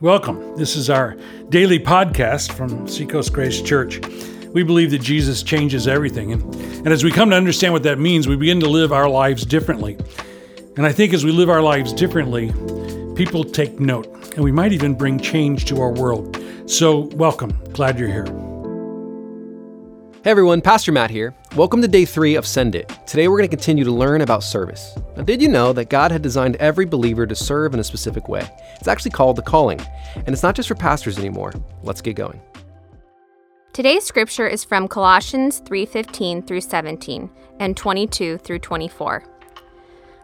Welcome. This is our daily podcast from Seacoast Grace Church. We believe that Jesus changes everything. And, and as we come to understand what that means, we begin to live our lives differently. And I think as we live our lives differently, people take note, and we might even bring change to our world. So, welcome. Glad you're here. Hey everyone, Pastor Matt here. Welcome to day three of Send It. Today we're going to continue to learn about service. Now, did you know that God had designed every believer to serve in a specific way? It's actually called the calling, and it's not just for pastors anymore. Let's get going. Today's scripture is from Colossians 3:15 through 17 and 22 through 24.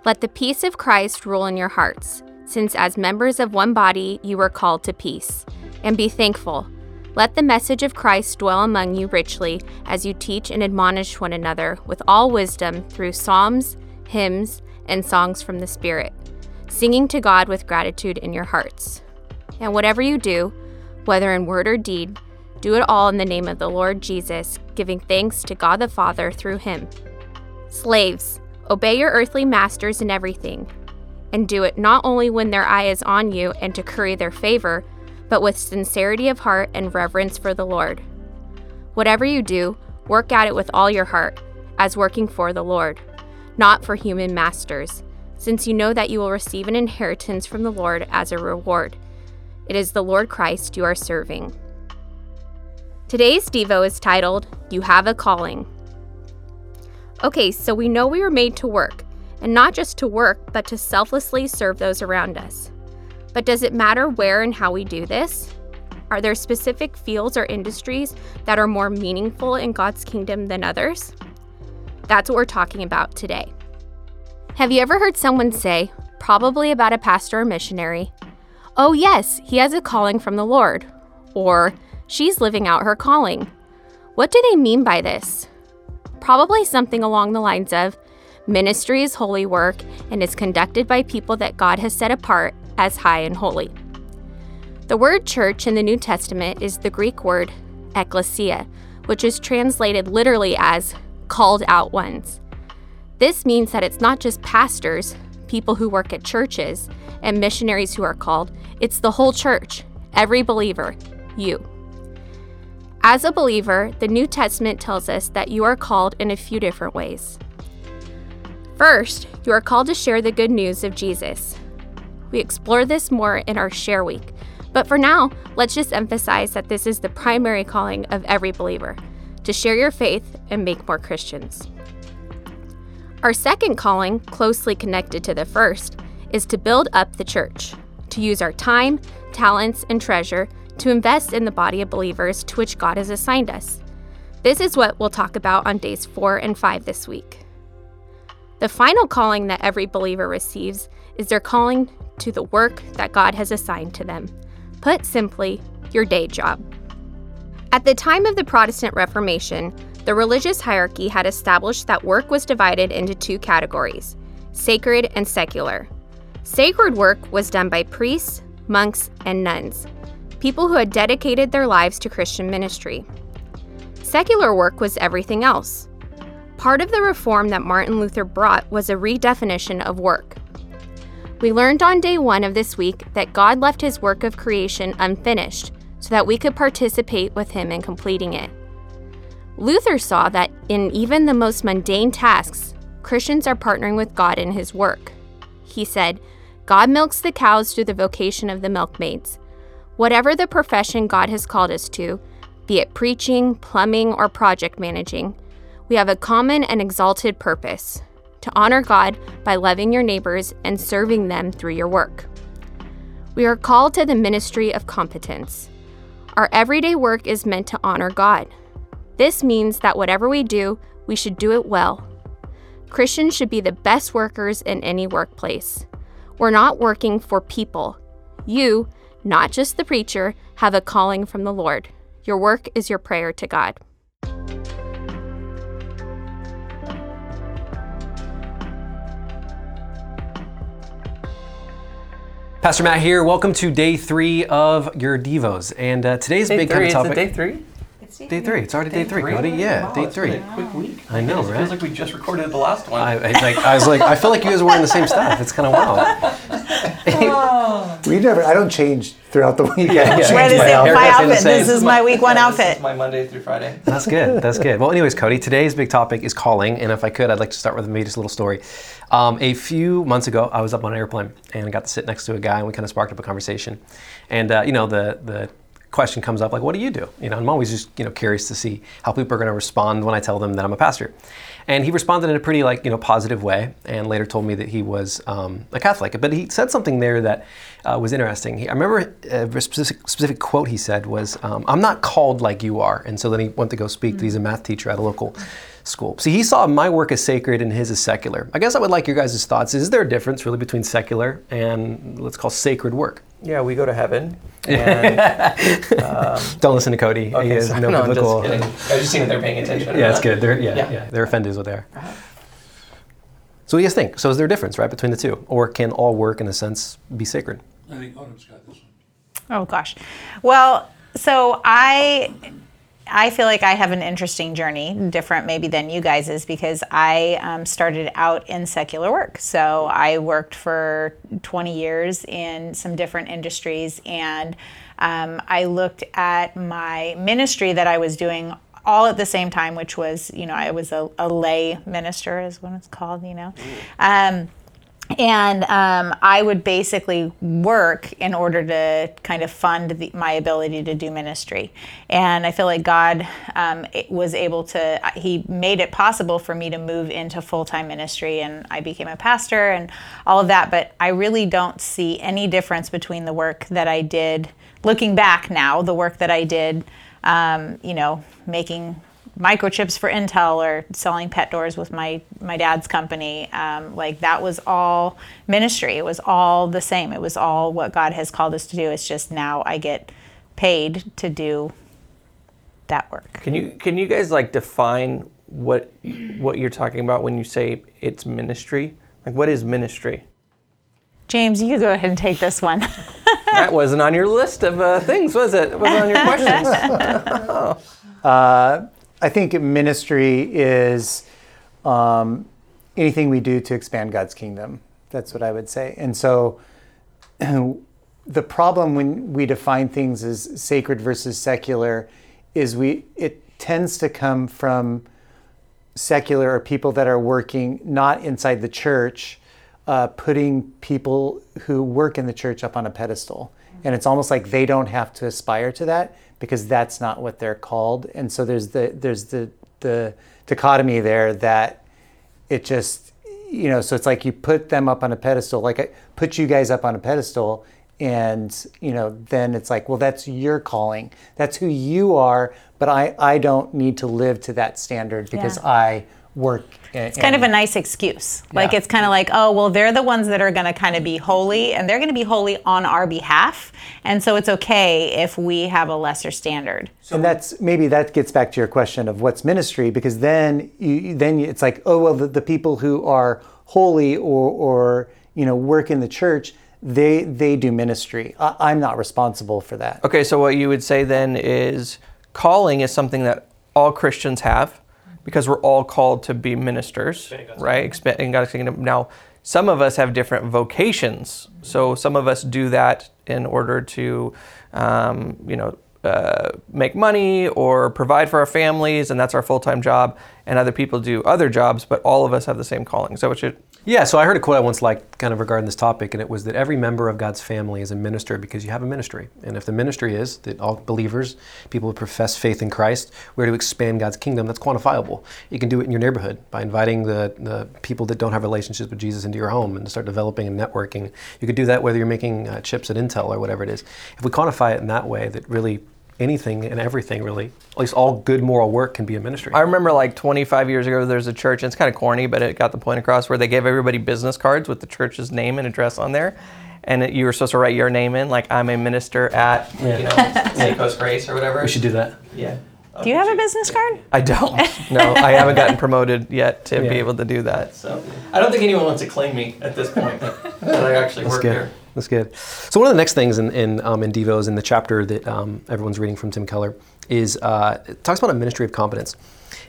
Let the peace of Christ rule in your hearts, since as members of one body you were called to peace, and be thankful. Let the message of Christ dwell among you richly as you teach and admonish one another with all wisdom through psalms, hymns, and songs from the Spirit, singing to God with gratitude in your hearts. And whatever you do, whether in word or deed, do it all in the name of the Lord Jesus, giving thanks to God the Father through him. Slaves, obey your earthly masters in everything, and do it not only when their eye is on you and to curry their favor but with sincerity of heart and reverence for the Lord. Whatever you do, work at it with all your heart, as working for the Lord, not for human masters, since you know that you will receive an inheritance from the Lord as a reward. It is the Lord Christ you are serving. Today's Devo is titled, You Have a Calling. Okay, so we know we were made to work, and not just to work, but to selflessly serve those around us. But does it matter where and how we do this? Are there specific fields or industries that are more meaningful in God's kingdom than others? That's what we're talking about today. Have you ever heard someone say, probably about a pastor or missionary, oh, yes, he has a calling from the Lord, or she's living out her calling? What do they mean by this? Probably something along the lines of, ministry is holy work and is conducted by people that God has set apart as high and holy. The word church in the New Testament is the Greek word ekklesia, which is translated literally as called out ones. This means that it's not just pastors, people who work at churches, and missionaries who are called, it's the whole church, every believer, you. As a believer, the New Testament tells us that you are called in a few different ways. First, you are called to share the good news of Jesus. We explore this more in our Share Week. But for now, let's just emphasize that this is the primary calling of every believer to share your faith and make more Christians. Our second calling, closely connected to the first, is to build up the church, to use our time, talents, and treasure to invest in the body of believers to which God has assigned us. This is what we'll talk about on days 4 and 5 this week. The final calling that every believer receives is their calling to the work that God has assigned to them. Put simply, your day job. At the time of the Protestant Reformation, the religious hierarchy had established that work was divided into two categories sacred and secular. Sacred work was done by priests, monks, and nuns, people who had dedicated their lives to Christian ministry. Secular work was everything else. Part of the reform that Martin Luther brought was a redefinition of work. We learned on day one of this week that God left his work of creation unfinished so that we could participate with him in completing it. Luther saw that in even the most mundane tasks, Christians are partnering with God in his work. He said, God milks the cows through the vocation of the milkmaids. Whatever the profession God has called us to, be it preaching, plumbing, or project managing, we have a common and exalted purpose to honor God by loving your neighbors and serving them through your work. We are called to the ministry of competence. Our everyday work is meant to honor God. This means that whatever we do, we should do it well. Christians should be the best workers in any workplace. We're not working for people. You, not just the preacher, have a calling from the Lord. Your work is your prayer to God. Pastor Matt here. Welcome to day three of your Devos. And uh, today's day big three, kind of topic. Is it day three? It's day Day three. It's already day three, Cody. Yeah, Wow, day it's been three. a quick week. I know, It right? feels like we just recorded the last one. I, I, like, I was like, I feel like you guys are wearing the same stuff. It's kind of wild. We never. I don't change throughout the week. Yeah, yeah. Wear the My same, my outfit. same. This is my week one Yeah, This outfit. is my Monday through Friday. That's good. That's good. Well, anyways, Cody, today's big topic is calling, and if I could, I'd like to start with maybe just a little story. Um, a few months ago, I was up on an airplane and I got to sit next to a guy, and we kind of sparked up a conversation. And uh, you know, the the question comes up like, "What do you do?" You know, I'm always just you know curious to see how people are going to respond when I tell them that I'm a pastor. And he responded in a pretty like you know positive way, and later told me that he was um, a Catholic. But he said something there that uh, was interesting. He, I remember a specific, specific quote he said was, um, "I'm not called like you are." And so then he went to go speak. that He's a math teacher at a local school. See, he saw my work as sacred and his as secular. I guess I would like your guys' thoughts. Is there a difference really between secular and let's call sacred work? Yeah, we go to heaven. And, um, Don't listen to Cody. he okay, has so, no, no, I'm just kidding. I just seeing if they're paying attention. Yeah, it's good. They're yeah, yeah, Yeah. they're offended is what they are. Uh-huh. So what do you guys think? So is there a difference, right, between the two, or can all work in a sense be sacred? I think Autumn's got this one. Oh gosh. Well, so I I feel like I have an interesting journey, different maybe than you guys is because I um, started out in secular work. So I worked for 20 years in some different industries, and um, I looked at my ministry that I was doing all at the same time, which was, you know, I was a, a lay minister, is what it's called, you know. Um, and um, I would basically work in order to kind of fund the, my ability to do ministry. And I feel like God um, was able to, He made it possible for me to move into full time ministry, and I became a pastor and all of that. But I really don't see any difference between the work that I did, looking back now, the work that I did, um, you know, making microchips for Intel or selling pet doors with my my dad's company. Um, like that was all ministry. It was all the same. It was all what God has called us to do. It's just now I get paid to do that work. Can you can you guys like define what what you're talking about when you say it's ministry? Like what is ministry? James, you go ahead and take this one. that wasn't on your list of uh, things, was it? It wasn't on your questions. I think ministry is um, anything we do to expand God's kingdom. That's what I would say. And so, the problem when we define things as sacred versus secular is we it tends to come from secular or people that are working not inside the church, uh, putting people who work in the church up on a pedestal. And it's almost like they don't have to aspire to that because that's not what they're called. And so there's the there's the the dichotomy there that it just you know so it's like you put them up on a pedestal like I put you guys up on a pedestal and you know then it's like well that's your calling that's who you are but i i don't need to live to that standard because Yeah. i work It's kind of a nice excuse. Like Yeah. it's kind of like, oh, well, they're the ones that are going to kind of be holy, and they're going to be holy on our behalf, and so it's okay if we have a lesser standard. and that's maybe that gets back to your question of what's ministry because then you then it's like oh well the, the people who are holy or or you know work in the church they they do ministry I, i'm not responsible for that Okay, so what you would say then is calling is something that all Christians have because we're all called to be ministers, right? Expanding God's kingdom. Now, some of us have different vocations. So some of us do that in order to, um, you know, uh, make money or provide for our families, and that's our full-time job. And other people do other jobs, but all of us have the same calling. So it should. Yeah, so I heard a quote I once liked kind of regarding this topic, and it was that every member of God's family is a minister because you have a ministry. And if the ministry is that all believers, people who profess faith in Christ, we're to expand God's kingdom, that's quantifiable. You can do it in your neighborhood by inviting the, the people that don't have relationships with Jesus into your home and start developing and networking. You could do that whether you're making uh, chips at Intel or whatever it is. If we quantify it in that way, that really anything and everything really, at least all good moral work can be a ministry. I remember like 25 years ago, there's a church, and it's kind of corny, but it got the point across where they gave everybody business cards with the church's name and address on there. And it, you were supposed to write your name in, like I'm a minister at, you know, Seacoast Grace or whatever. we should do that. Yeah. Do you have a business card? I don't. No, I haven't gotten promoted yet to Yeah. be able to do that. So I don't think anyone wants to claim me at this point that, that I actually That's work good. there. That's good. So one of the next things in in, um, in Devo is in the chapter that um, everyone's reading from Tim Keller is uh, it talks about a ministry of competence.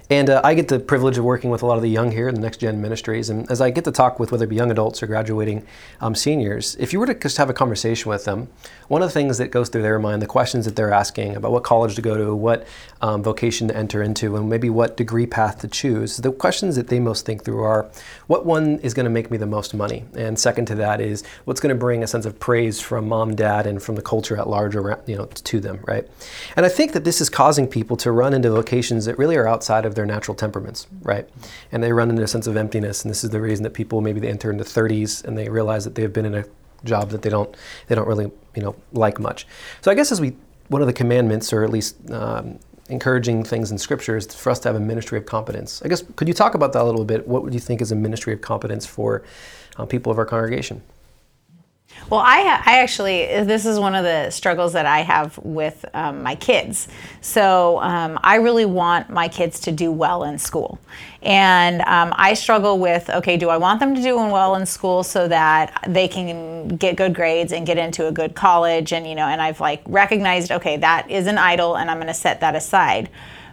And uh, I get the privilege of working with a lot of the young here in the Next Gen Ministries. And as I get to talk with whether it be young adults or graduating um, seniors, if you were to just have a conversation with them, one of the things that goes through their mind, the questions that they're asking about what college to go to, what um, vocation to enter into, and maybe what degree path to choose, the questions that they most think through are what one is going to make me the most money? And second to that is what's going to bring a sense of praise from mom, dad, and from the culture at large around, you know, to them, right? And I think that this is causing people to run into vocations that really are outside of their natural temperaments, right? And they run into a sense of emptiness, and this is the reason that people maybe they enter into 30s and they realize that they've been in a job that they don't they don't really you know like much. So I guess as we one of the commandments, or at least um, encouraging things in Scripture, is for us to have a ministry of competence. I guess could you talk about that a little bit? What would you think is a ministry of competence for uh, people of our congregation? Well, I, I actually, this is one of the struggles that I have with um, my kids. So um, I really want my kids to do well in school. And um, I struggle with okay, do I want them to do well in school so that they can get good grades and get into a good college? And, you know, and I've like recognized, okay, that is an idol and I'm going to set that aside.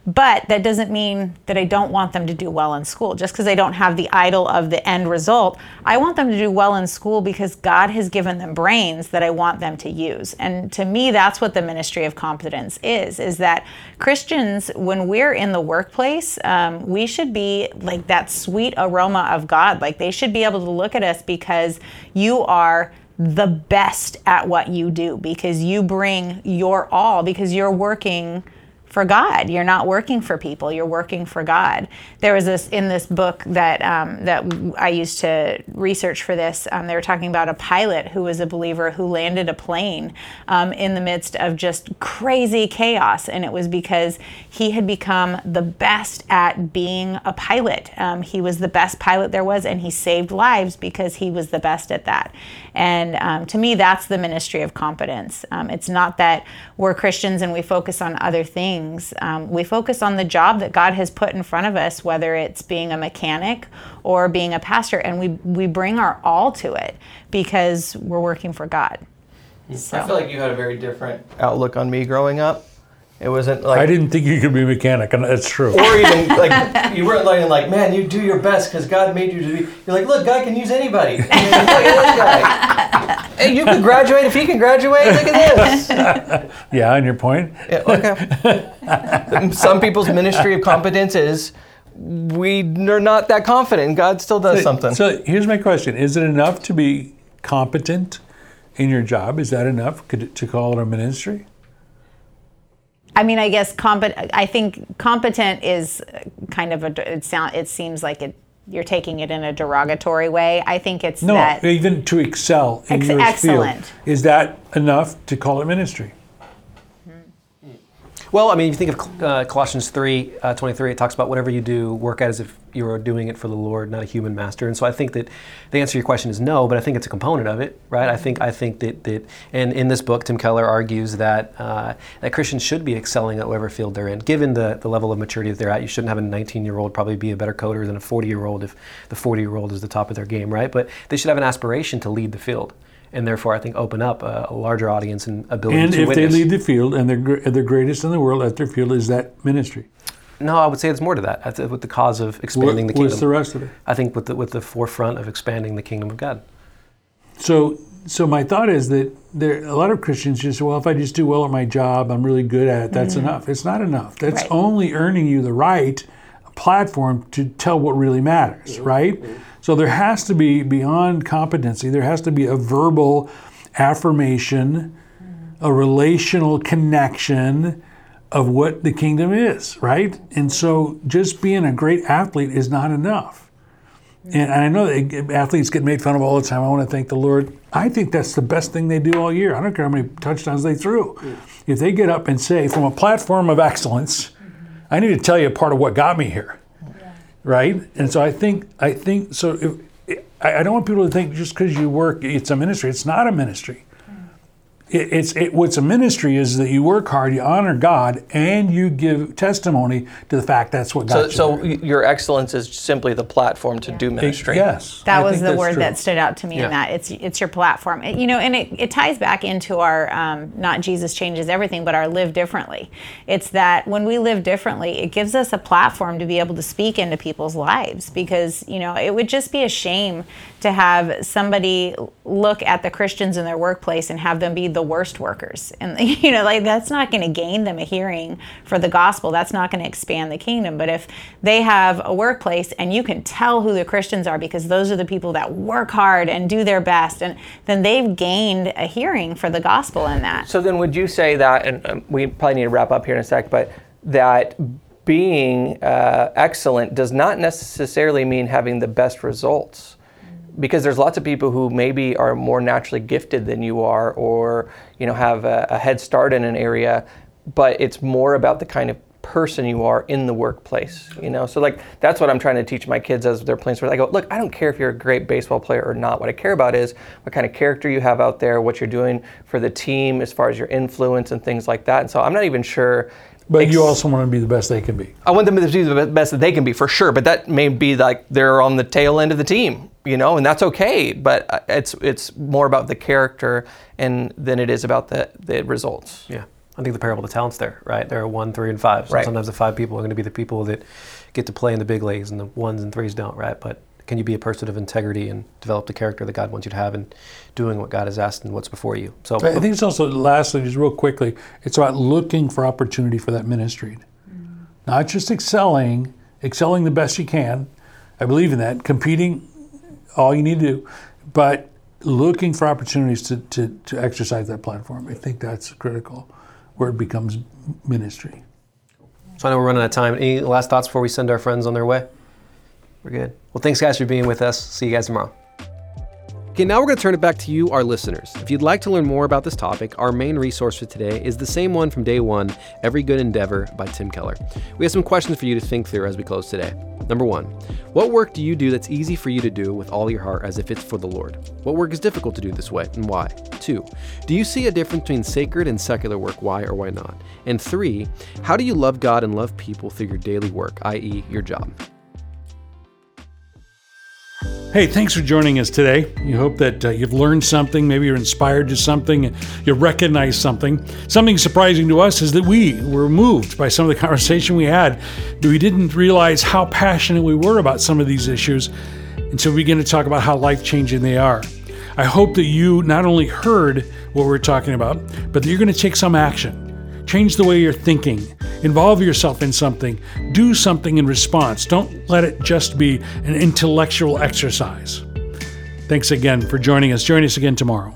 But that doesn't mean that I don't want them to do well in school. Just because they don't have the idol of the end result, I want them to do well in school because God has given them brains that I want them to use. And to me, that's what the ministry of competence is, is that Christians, when we're in the workplace, um, we should be like that sweet aroma of God. Like they should be able to look at us because you are the best at what you do because you bring your all because you're working for God. You're not working for people. You're working for God. There was this in this book that um, that I used to research for this. Um, they were talking about a pilot who was a believer who landed a plane um, in the midst of just crazy chaos, and it was because he had become the best at being a pilot. Um, he was the best pilot there was, and he saved lives because he was the best at that. And um, to me, that's the ministry of competence. Um, it's not that we're Christians and we focus on other things. Um, we focus on the job that God has put in front of us, whether it's being a mechanic or being a pastor, and we, we bring our all to it because we're working for God. So. I feel like you had a very different outlook on me growing up. It wasn't like I didn't think you could be a mechanic, and that's true. Or even like you weren't like, like man, you do your best because God made you to be. You're like, look, God can use anybody. Like, hey, you can graduate if he can graduate. Look at this. yeah, on your point. Yeah, okay. Some people's ministry of competence is we are not that confident, God still does so, something. So here's my question: Is it enough to be competent in your job? Is that enough to call it a ministry? I mean, I guess competent. I think competent is kind of a. It sound. It seems like it. You're taking it in a derogatory way. I think it's no. That, even to excel in ex- your excellent. field is that enough to call it ministry? Well, I mean, if you think of uh, Colossians 3 uh, 23, it talks about whatever you do, work at as if you are doing it for the Lord, not a human master. And so I think that the answer to your question is no, but I think it's a component of it, right? I think I think that, that and in this book, Tim Keller argues that uh, that Christians should be excelling at whatever field they're in. Given the, the level of maturity that they're at, you shouldn't have a 19 year old probably be a better coder than a 40 year old if the 40 year old is the top of their game, right? But they should have an aspiration to lead the field and therefore I think open up a, a larger audience and ability and to witness. And if they lead the field and they're, they're greatest in the world at their field, is that ministry? No, I would say there's more to that. with the cause of expanding what, the kingdom. What's the rest of it? I think with the, with the forefront of expanding the kingdom of God. So, so my thought is that there a lot of Christians just say, well, if I just do well at my job, I'm really good at it. That's mm-hmm. enough. It's not enough. That's right. only earning you the right platform to tell what really matters, mm-hmm. right? Mm-hmm. So there has to be, beyond competency, there has to be a verbal affirmation, a relational connection of what the kingdom is, right? And so just being a great athlete is not enough. And I know that athletes get made fun of all the time. I want to thank the Lord. I think that's the best thing they do all year. I don't care how many touchdowns they threw. Mm. If they get up and say, from a platform of excellence, I need to tell you a part of what got me here right? And so I think I think so. If, I don't want people to think just because you work, it's a ministry. It's not a ministry. It, it's it, what's a ministry is that you work hard, you honor God, and you give testimony to the fact that's what So, got you. so there. your excellence is simply the platform to do ministry. yes, That I was the word true. that stood out to me Yeah. in that it's it's your platform, It- you know, and it, it ties back into our um, not Jesus changes everything, but our live differently. It's that when we live differently, it gives us a platform to be able to speak into people's lives because you know it would just be a shame to have somebody look at the Christians in their workplace and have them be the worst workers, and you know, like that's not going to gain them a hearing for the gospel. That's not going to expand the kingdom. But if they have a workplace and you can tell who the Christians are because those are the people that work hard and do their best, and then they've gained a hearing for the gospel in that. So then, would you say that, and um, we probably need to wrap up here in a sec, but that being uh, excellent does not necessarily mean having the best results? Because there's lots of people who maybe are more naturally gifted than you are, or you know have a, a head start in an area, but it's more about the kind of person you are in the workplace. You know, so like that's what I'm trying to teach my kids as they're playing sports. I go, look, I don't care if you're a great baseball player or not. What I care about is what kind of character you have out there, what you're doing for the team as far as your influence and things like that. And so I'm not even sure. But you also want them to be the best they can be. I want them to be the best that they can be for sure, but that may be like they're on the tail end of the team, you know, and that's okay. But uh, it's it's more about the character and than it is about the the results. Yeah. I think the parable of the talents there, right? There are one, three, and five. So Right. sometimes the five people are going to be the people that get to play in the big leagues, and the ones and threes don't, right? But can you be a person of integrity and develop the character that God wants you to have and doing what God has asked and what's before you? So I think it's also, lastly, just real quickly, it's about looking for opportunity for that ministry. Mm. Not just excelling, excelling the best you can. I believe in that. Competing, all you need to do, but looking for opportunities to, to, to exercise that platform. I think that's critical, where it becomes ministry. So I know we're running out of time. Any last thoughts before we send our friends on their way? We're good. Well, thanks guys for being with us. See you guys tomorrow. Okay, now we're going to turn it back to you, our listeners. If you'd like to learn more about this topic, our main resource for today is the same one from day one Every Good Endeavor by Tim Keller. We have some questions for you to think through as we close today. Number one, what work do you do that's easy for you to do with all your heart as if it's for the Lord? What work is difficult to do this way and why? Two, do you see a difference between sacred and secular work? Why or why not? And three, how do you love God and love people through your daily work, i.e., your job? Hey, thanks for joining us today. We hope that uh, you've learned something. Maybe you're inspired to something. You recognize something. Something surprising to us is that we were moved by some of the conversation we had. We didn't realize how passionate we were about some of these issues until we began to talk about how life changing they are. I hope that you not only heard what we're talking about, but that you're going to take some action. Change the way you're thinking. Involve yourself in something. Do something in response. Don't let it just be an intellectual exercise. Thanks again for joining us. Join us again tomorrow.